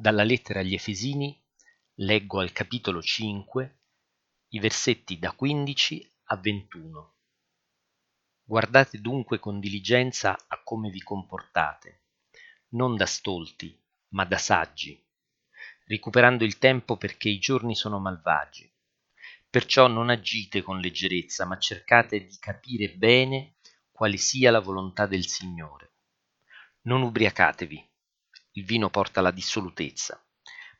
Dalla lettera agli Efesini leggo al capitolo 5 i versetti da 15 a 21. Guardate dunque con diligenza a come vi comportate, non da stolti, ma da saggi, recuperando il tempo perché i giorni sono malvagi. Perciò non agite con leggerezza, ma cercate di capire bene quale sia la volontà del Signore. Non ubriacatevi il vino porta alla dissolutezza,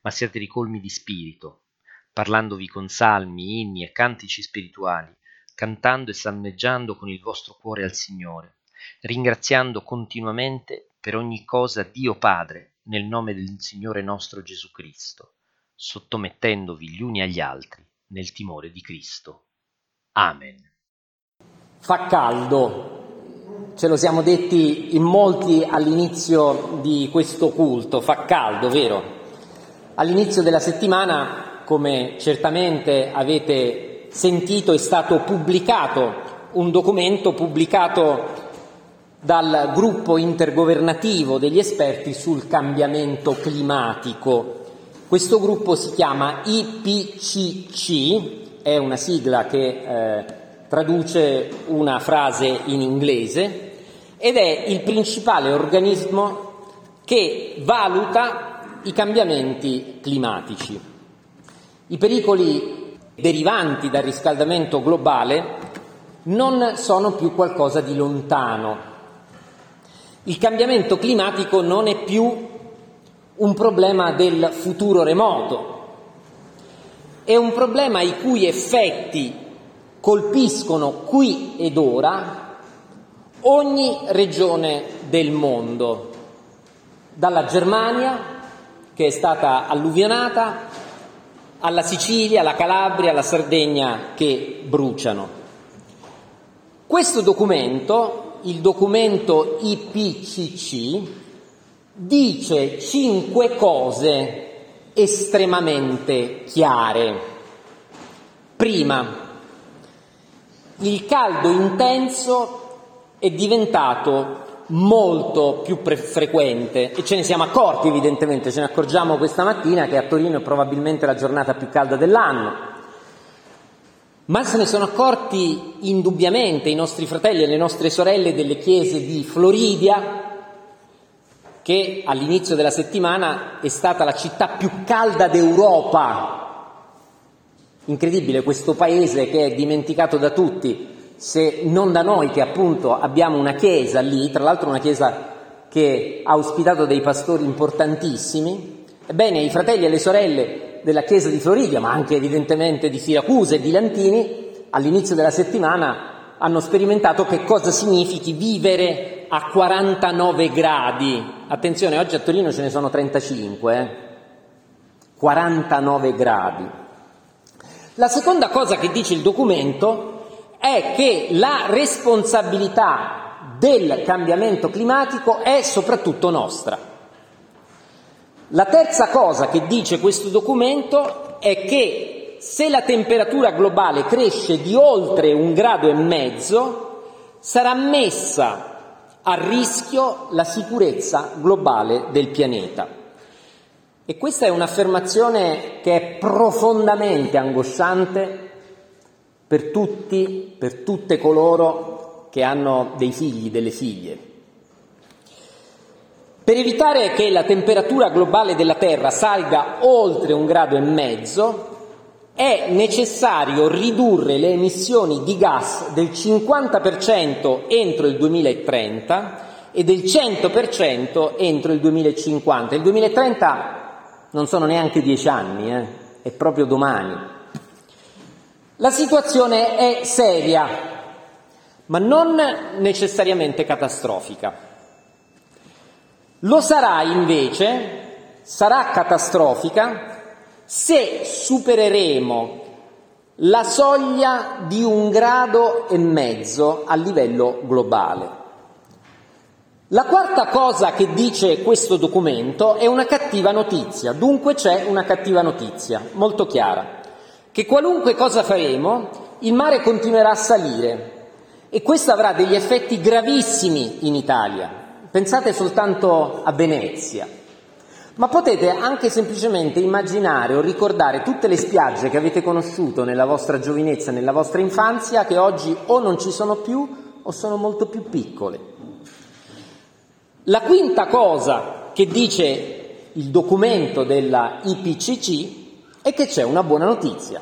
ma siate ricolmi di spirito, parlandovi con salmi, inni e cantici spirituali, cantando e salmeggiando con il vostro cuore al Signore, ringraziando continuamente per ogni cosa Dio Padre nel nome del Signore nostro Gesù Cristo, sottomettendovi gli uni agli altri nel timore di Cristo. Amen. Fa caldo, ce lo siamo detti in molti all'inizio di questo culto, fa caldo, vero? All'inizio della settimana, come certamente avete sentito, è stato pubblicato un documento pubblicato dal gruppo intergovernativo degli esperti sul cambiamento climatico. Questo gruppo si chiama IPCC, è una sigla che eh, traduce una frase in inglese, ed è il principale organismo che valuta i cambiamenti climatici. I pericoli derivanti dal riscaldamento globale non sono più qualcosa di lontano. Il cambiamento climatico non è più un problema del futuro remoto, è un problema i cui effetti colpiscono qui ed ora ogni regione del mondo, dalla Germania, che è stata alluvionata, alla Sicilia, alla Calabria, alla Sardegna che bruciano. Questo documento, il documento IPCC, dice cinque cose estremamente chiare. Prima, il caldo intenso è diventato molto più pre- frequente e ce ne siamo accorti evidentemente, ce ne accorgiamo questa mattina che a Torino è probabilmente la giornata più calda dell'anno. Ma se ne sono accorti indubbiamente i nostri fratelli e le nostre sorelle delle chiese di Floridia, che all'inizio della settimana è stata la città più calda d'Europa. Incredibile questo paese che è dimenticato da tutti, se non da noi che appunto abbiamo una chiesa lì, tra l'altro una chiesa che ha ospitato dei pastori importantissimi, ebbene i fratelli e le sorelle della chiesa di Floridia, ma anche evidentemente di Siracusa e di Lantini, all'inizio della settimana hanno sperimentato che cosa significhi vivere a 49 gradi. Attenzione, oggi a Torino ce ne sono 35, eh? 49 gradi. La seconda cosa che dice il documento è che la responsabilità del cambiamento climatico è soprattutto nostra. La terza cosa che dice questo documento è che se la temperatura globale cresce di oltre un grado e mezzo, sarà messa a rischio la sicurezza globale del pianeta. E questa è un'affermazione che è profondamente angosciante per tutti, per tutte coloro che hanno dei figli, delle figlie. Per evitare che la temperatura globale della Terra salga oltre un grado e mezzo, è necessario ridurre le emissioni di gas del 50% entro il 2030 e del 100% entro il 2050. Il 2030 non sono neanche dieci anni, eh? è proprio domani. La situazione è seria, ma non necessariamente catastrofica. Lo sarà invece, sarà catastrofica se supereremo la soglia di un grado e mezzo a livello globale. La quarta cosa che dice questo documento è una cattiva notizia, dunque c'è una cattiva notizia, molto chiara che qualunque cosa faremo, il mare continuerà a salire e questo avrà degli effetti gravissimi in Italia. Pensate soltanto a Venezia. ma potete anche semplicemente immaginare o ricordare tutte le spiagge che avete conosciuto nella vostra giovinezza, nella vostra infanzia, che oggi o non ci sono più o sono molto più piccole. La quinta cosa che dice il documento della IPCC è che c'è una buona notizia.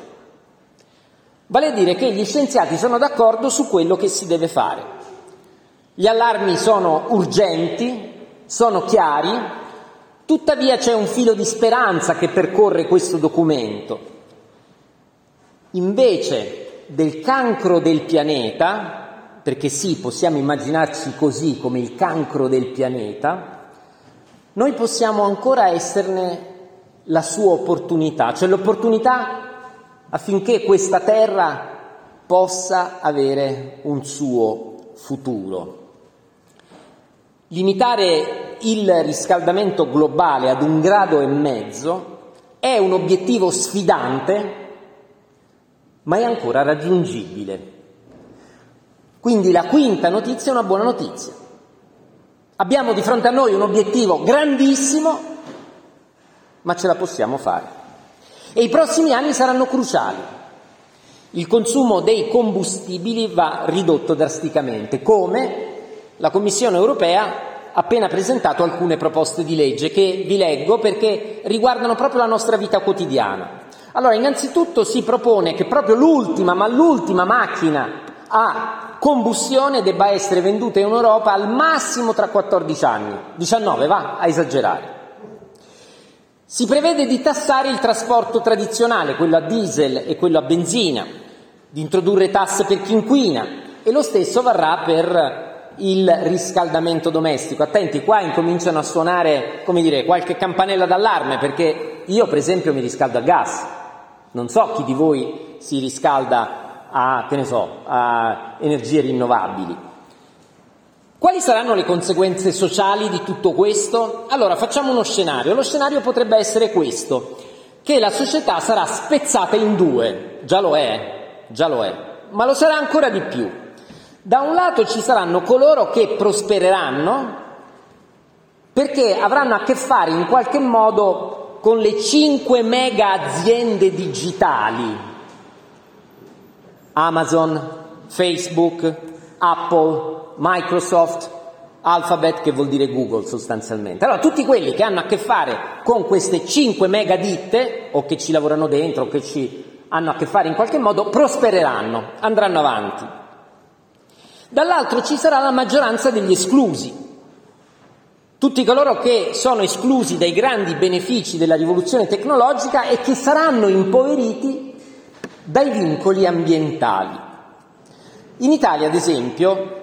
Vale a dire che gli scienziati sono d'accordo su quello che si deve fare. Gli allarmi sono urgenti, sono chiari, Tuttavia c'è un filo di speranza che percorre questo documento. Invece del cancro del pianeta, perché sì, possiamo immaginarci così come il cancro del pianeta, noi possiamo ancora esserne la sua opportunità, cioè l'opportunità affinché questa terra possa avere un suo futuro. Limitare il riscaldamento globale ad un grado e mezzo è un obiettivo sfidante, ma è ancora raggiungibile. Quindi la quinta notizia è una buona notizia. Abbiamo di fronte a noi un obiettivo grandissimo, ma ce la possiamo fare. E i prossimi anni saranno cruciali. Il consumo dei combustibili va ridotto drasticamente. Come? La Commissione europea ha appena presentato alcune proposte di legge che vi leggo perché riguardano proprio la nostra vita quotidiana. Allora, innanzitutto si propone che proprio l'ultima, ma l'ultima macchina a combustione debba essere venduta in Europa al massimo tra 14 anni, 19 va a esagerare. Si prevede di tassare il trasporto tradizionale, quello a diesel e quello a benzina, di introdurre tasse per chi inquina e lo stesso varrà per il riscaldamento domestico. Attenti, qua incominciano a suonare, come dire, qualche campanella d'allarme, perché io per esempio mi riscaldo a gas. Non so chi di voi si riscalda a, so, a energie rinnovabili. Quali saranno le conseguenze sociali di tutto questo? Allora, facciamo uno scenario. Lo scenario potrebbe essere questo, che la società sarà spezzata in due. Già lo è, già lo è, ma lo sarà ancora di più. Da un lato ci saranno coloro che prospereranno perché avranno a che fare in qualche modo con le cinque mega aziende digitali, Amazon, Facebook, Apple, Microsoft, Alphabet che vuol dire Google sostanzialmente. Allora tutti quelli che hanno a che fare con queste cinque mega ditte o che ci lavorano dentro o che ci hanno a che fare in qualche modo prospereranno, andranno avanti. Dall'altro ci sarà la maggioranza degli esclusi, tutti coloro che sono esclusi dai grandi benefici della rivoluzione tecnologica e che saranno impoveriti dai vincoli ambientali. In Italia, ad esempio,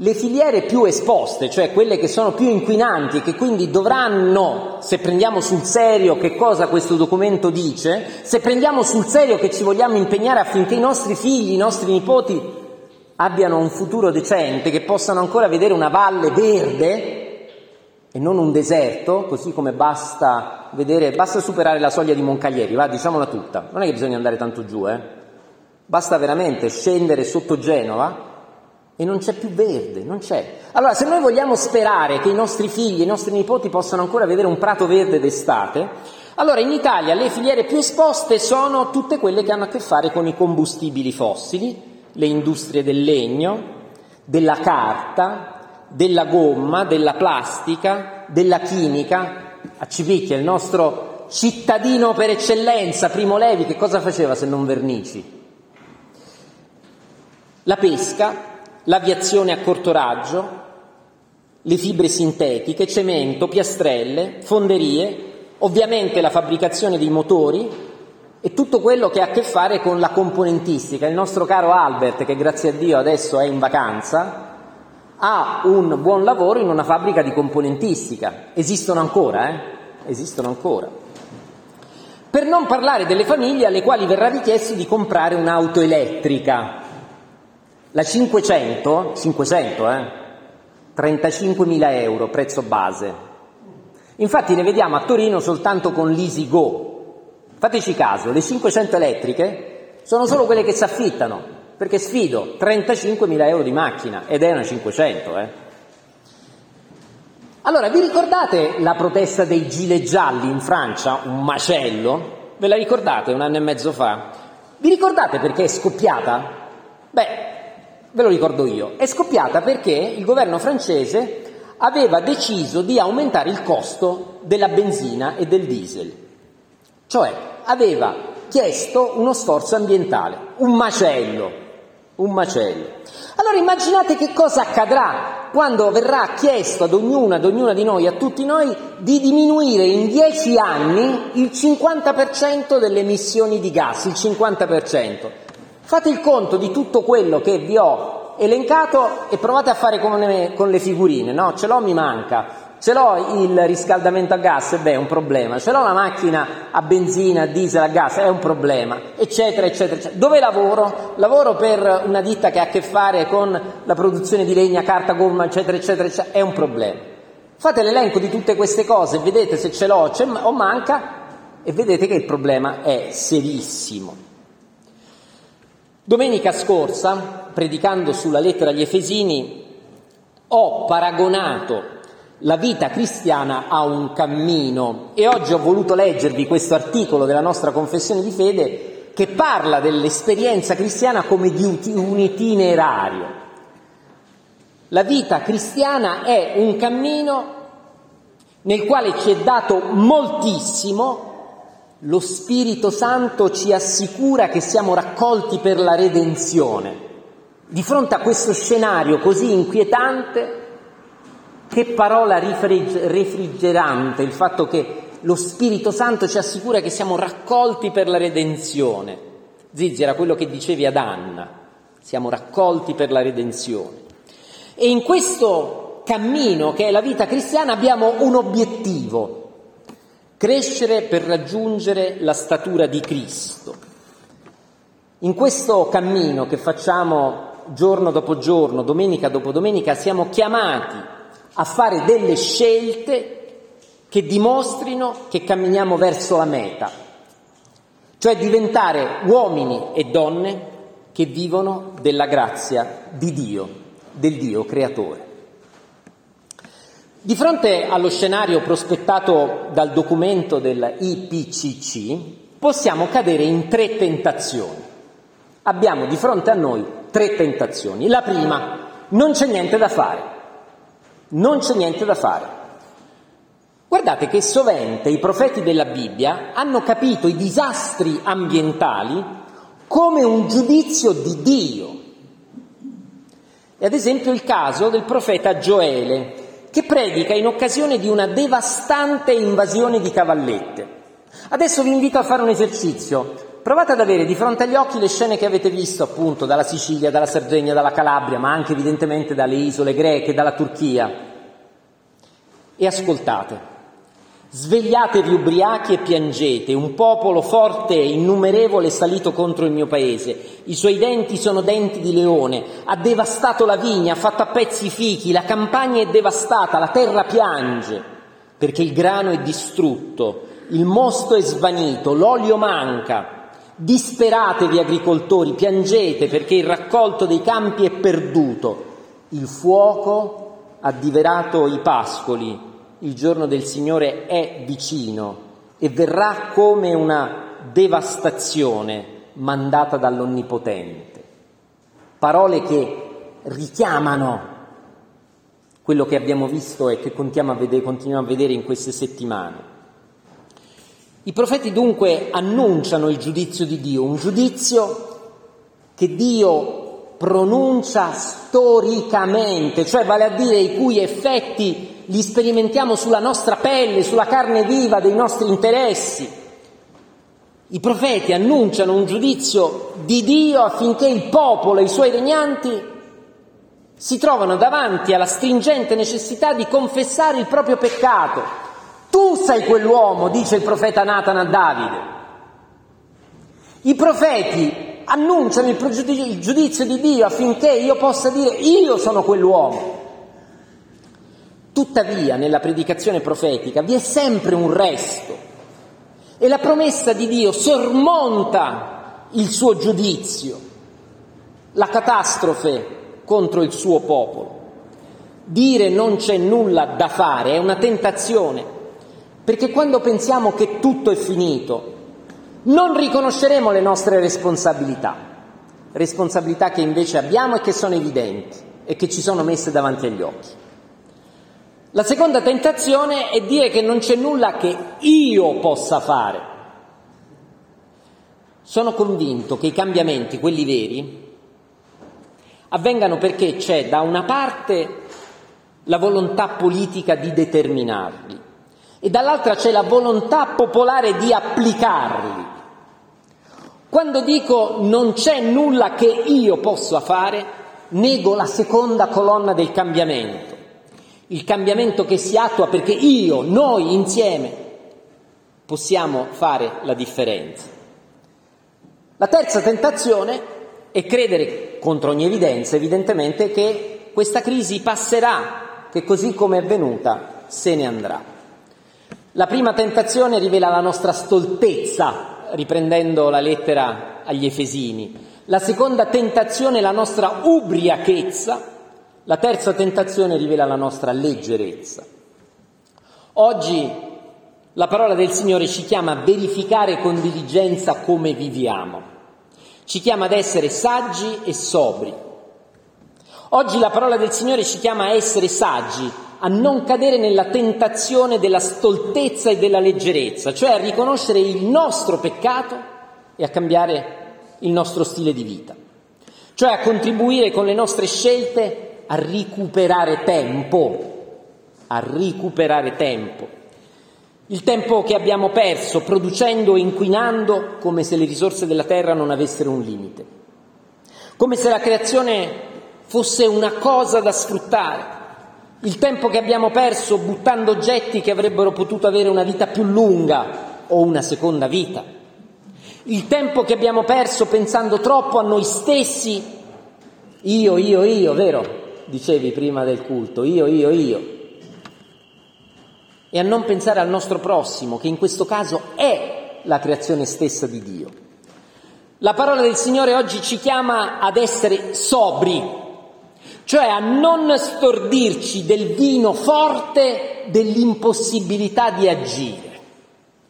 le filiere più esposte, cioè quelle che sono più inquinanti e che quindi dovranno, se prendiamo sul serio che cosa questo documento dice, se prendiamo sul serio che ci vogliamo impegnare affinché i nostri figli, i nostri nipoti abbiano un futuro decente, che possano ancora vedere una valle verde e non un deserto, così come basta vedere, basta superare la soglia di Moncaglieri, va, diciamola tutta, non è che bisogna andare tanto giù, eh? Basta veramente scendere sotto Genova e non c'è più verde, non c'è. Allora, se noi vogliamo sperare che i nostri figli, i nostri nipoti possano ancora vedere un prato verde d'estate, allora in Italia le filiere più esposte sono tutte quelle che hanno a che fare con i combustibili fossili, le industrie del legno, della carta, della gomma, della plastica, della chimica. A Civicchia, il nostro cittadino per eccellenza, Primo Levi, che cosa faceva se non vernici? La pesca, l'aviazione a corto raggio, le fibre sintetiche, cemento, piastrelle, fonderie, ovviamente la fabbricazione dei motori, e tutto quello che ha a che fare con la componentistica. Il nostro caro Albert, che grazie a Dio adesso è in vacanza, ha un buon lavoro in una fabbrica di componentistica. Esistono ancora, eh? Esistono ancora. Per non parlare delle famiglie alle quali verrà richiesto di comprare un'auto elettrica. La 500, 500 eh? 35.000 euro, prezzo base. Infatti ne vediamo a Torino soltanto con l'EasyGo, Fateci caso, le 500 elettriche sono solo quelle che si affittano, perché sfido 35.000 euro di macchina ed è una 500. Eh. Allora, vi ricordate la protesta dei gilet gialli in Francia, un macello? Ve la ricordate un anno e mezzo fa? Vi ricordate perché è scoppiata? Beh, ve lo ricordo io. È scoppiata perché il governo francese aveva deciso di aumentare il costo della benzina e del diesel. Cioè, aveva chiesto uno sforzo ambientale, un macello, un macello. Allora immaginate che cosa accadrà quando verrà chiesto ad ognuna, ad ognuna di noi, a tutti noi, di diminuire in dieci anni il 50% delle emissioni di gas, il 50%. Fate il conto di tutto quello che vi ho elencato e provate a fare come con le figurine, no? Ce l'ho, mi manca. Ce l'ho il riscaldamento a gas, beh, è un problema. Ce l'ho la macchina a benzina, a diesel, a gas, è un problema, eccetera, eccetera, eccetera. Dove lavoro? Lavoro per una ditta che ha a che fare con la produzione di legna, carta, gomma, eccetera, eccetera, eccetera. È un problema. Fate l'elenco di tutte queste cose, vedete se ce l'ho o manca e vedete che il problema è serissimo. Domenica scorsa, predicando sulla lettera agli Efesini, ho paragonato la vita cristiana ha un cammino e oggi ho voluto leggervi questo articolo della nostra confessione di fede che parla dell'esperienza cristiana come di un itinerario. La vita cristiana è un cammino nel quale ci è dato moltissimo, lo Spirito Santo ci assicura che siamo raccolti per la redenzione. Di fronte a questo scenario così inquietante, che parola refrigerante il fatto che lo Spirito Santo ci assicura che siamo raccolti per la redenzione. Zizi era quello che dicevi ad Anna, siamo raccolti per la redenzione. E in questo cammino che è la vita cristiana abbiamo un obiettivo, crescere per raggiungere la statura di Cristo. In questo cammino che facciamo giorno dopo giorno, domenica dopo domenica, siamo chiamati a fare delle scelte che dimostrino che camminiamo verso la meta, cioè diventare uomini e donne che vivono della grazia di Dio, del Dio creatore. Di fronte allo scenario prospettato dal documento del IPCC, possiamo cadere in tre tentazioni. Abbiamo di fronte a noi tre tentazioni. La prima, non c'è niente da fare. Non c'è niente da fare. Guardate che sovente i profeti della Bibbia hanno capito i disastri ambientali come un giudizio di Dio. E ad esempio il caso del profeta Gioele, che predica in occasione di una devastante invasione di cavallette. Adesso vi invito a fare un esercizio. Provate ad avere di fronte agli occhi le scene che avete visto appunto dalla Sicilia, dalla Sardegna, dalla Calabria, ma anche evidentemente dalle isole greche, dalla Turchia. E ascoltate. Svegliatevi ubriachi e piangete, un popolo forte e innumerevole è salito contro il mio paese, i suoi denti sono denti di leone, ha devastato la vigna, ha fatto a pezzi i fichi, la campagna è devastata, la terra piange, perché il grano è distrutto, il mosto è svanito, l'olio manca, Disperatevi agricoltori, piangete perché il raccolto dei campi è perduto. Il fuoco ha diverato i pascoli, il giorno del Signore è vicino e verrà come una devastazione mandata dall'Onnipotente. Parole che richiamano quello che abbiamo visto e che continuiamo a vedere, continuiamo a vedere in queste settimane. I profeti dunque annunciano il giudizio di Dio, un giudizio che Dio pronuncia storicamente, cioè vale a dire i cui effetti li sperimentiamo sulla nostra pelle, sulla carne viva dei nostri interessi. I profeti annunciano un giudizio di Dio affinché il popolo e i suoi regnanti si trovano davanti alla stringente necessità di confessare il proprio peccato, tu sei quell'uomo, dice il profeta Nathan a Davide. I profeti annunciano il giudizio di Dio affinché io possa dire io sono quell'uomo. Tuttavia nella predicazione profetica vi è sempre un resto e la promessa di Dio sormonta il suo giudizio, la catastrofe contro il suo popolo. dire non c'è nulla da fare è una tentazione, perché quando pensiamo che tutto è finito, non riconosceremo le nostre responsabilità, responsabilità che invece abbiamo e che sono evidenti e che ci sono messe davanti agli occhi. La seconda tentazione è dire che non c'è nulla che io possa fare. Sono convinto che i cambiamenti, quelli veri, avvengano perché c'è da una parte la volontà politica di determinarli e dall'altra c'è la volontà popolare di applicarli. Quando dico non c'è nulla che io possa fare, nego la seconda colonna del cambiamento, il cambiamento che si attua perché io, noi insieme possiamo fare la differenza. La terza tentazione è credere, contro ogni evidenza evidentemente, che questa crisi passerà, che così come è venuta se ne andrà. La prima tentazione rivela la nostra stoltezza, riprendendo la lettera agli Efesini, la seconda tentazione è la nostra ubriachezza, la terza tentazione rivela la nostra leggerezza. Oggi la parola del Signore ci chiama a verificare con diligenza come viviamo, ci chiama ad essere saggi e sobri. Oggi la parola del Signore ci chiama a essere saggi, a non cadere nella tentazione della stoltezza e della leggerezza, cioè a riconoscere il nostro peccato e a cambiare il nostro stile di vita, cioè a contribuire con le nostre scelte a recuperare tempo, a recuperare tempo. Il tempo che abbiamo perso producendo e inquinando come se le risorse della terra non avessero un limite, come se la creazione fosse una cosa da sfruttare, il tempo che abbiamo perso buttando oggetti che avrebbero potuto avere una vita più lunga o una seconda vita il tempo che abbiamo perso pensando troppo a noi stessi, io, io, io, vero? Dicevi prima del culto, io, io, io. E a non pensare al nostro prossimo, che in questo caso è la creazione stessa di Dio. La parola del Signore oggi ci chiama ad essere sobri, cioè a non stordirci del vino forte dell'impossibilità di agire.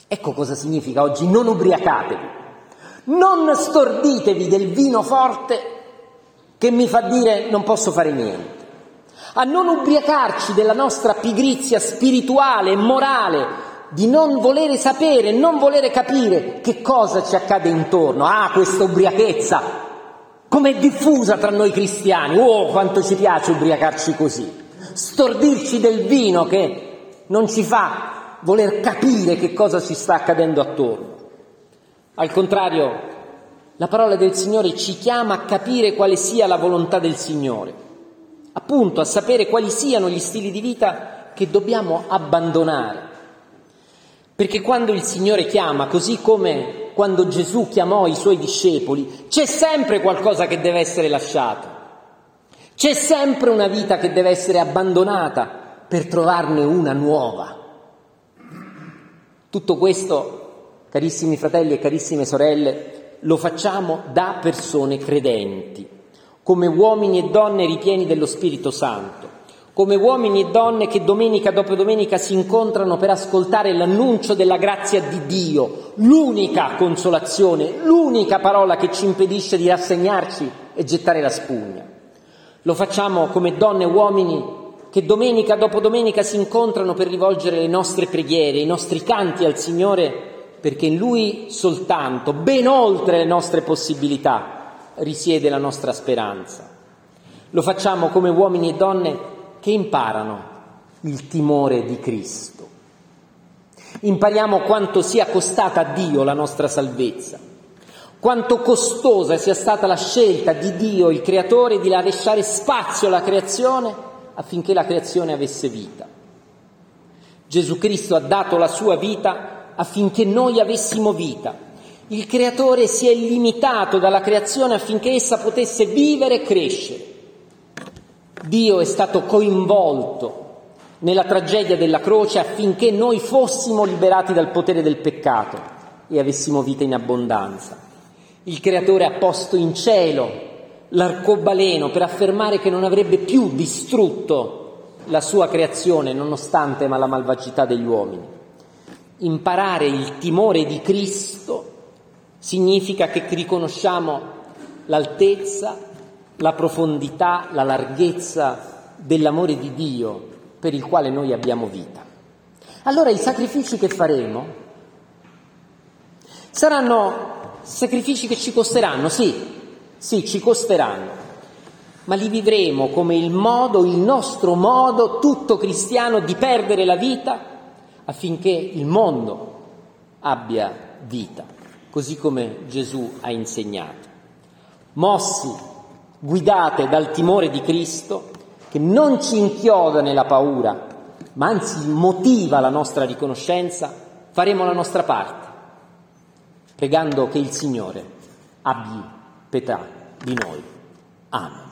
Ecco cosa significa oggi non ubriacatevi. Non storditevi del vino forte che mi fa dire non posso fare niente. A non ubriacarci della nostra pigrizia spirituale e morale, di non volere sapere, non volere capire che cosa ci accade intorno. Ah, questa ubriachezza, come è diffusa tra noi cristiani. Oh, quanto ci piace ubriacarci così. Stordirci del vino che non ci fa voler capire che cosa ci sta accadendo attorno. Al contrario, la parola del Signore ci chiama a capire quale sia la volontà del Signore, appunto a sapere quali siano gli stili di vita che dobbiamo abbandonare. Perché quando il Signore chiama, così come quando Gesù chiamò i suoi discepoli, c'è sempre qualcosa che deve essere lasciato, c'è sempre una vita che deve essere abbandonata per trovarne una nuova. Tutto questo carissimi fratelli e carissime sorelle, lo facciamo da persone credenti, come uomini e donne ripieni dello Spirito Santo, come uomini e donne che domenica dopo domenica si incontrano per ascoltare l'annuncio della grazia di Dio, l'unica consolazione, l'unica parola che ci impedisce di rassegnarci e gettare la spugna. Lo facciamo come donne e uomini che domenica dopo domenica si incontrano per rivolgere le nostre preghiere, i nostri canti al Signore perché in Lui soltanto, ben oltre le nostre possibilità, risiede la nostra speranza. Lo facciamo come uomini e donne che imparano il timore di Cristo. Impariamo quanto sia costata a Dio la nostra salvezza, quanto costosa sia stata la scelta di Dio, il Creatore, di lasciare spazio alla creazione affinché la creazione avesse vita. Gesù Cristo ha dato la sua vita affinché noi avessimo vita. Il creatore si è limitato dalla creazione affinché essa potesse vivere e crescere. Dio è stato coinvolto nella tragedia della croce affinché noi fossimo liberati dal potere del peccato e avessimo vita in abbondanza. Il creatore ha posto in cielo l'arcobaleno per affermare che non avrebbe più distrutto la sua creazione nonostante la malvagità degli uomini. Imparare il timore di Cristo significa che riconosciamo l'altezza, la profondità, la larghezza dell'amore di Dio per il quale noi abbiamo vita. Allora i sacrifici che faremo saranno sacrifici che ci costeranno, sì, sì, ci costeranno, ma li vivremo come il modo, il nostro modo tutto cristiano di perdere la vita affinché il mondo abbia vita, così come Gesù ha insegnato. Mossi, guidate dal timore di Cristo, che non ci inchioda nella paura, ma anzi motiva la nostra riconoscenza, faremo la nostra parte, pregando che il Signore abbia pietà di noi. Amen.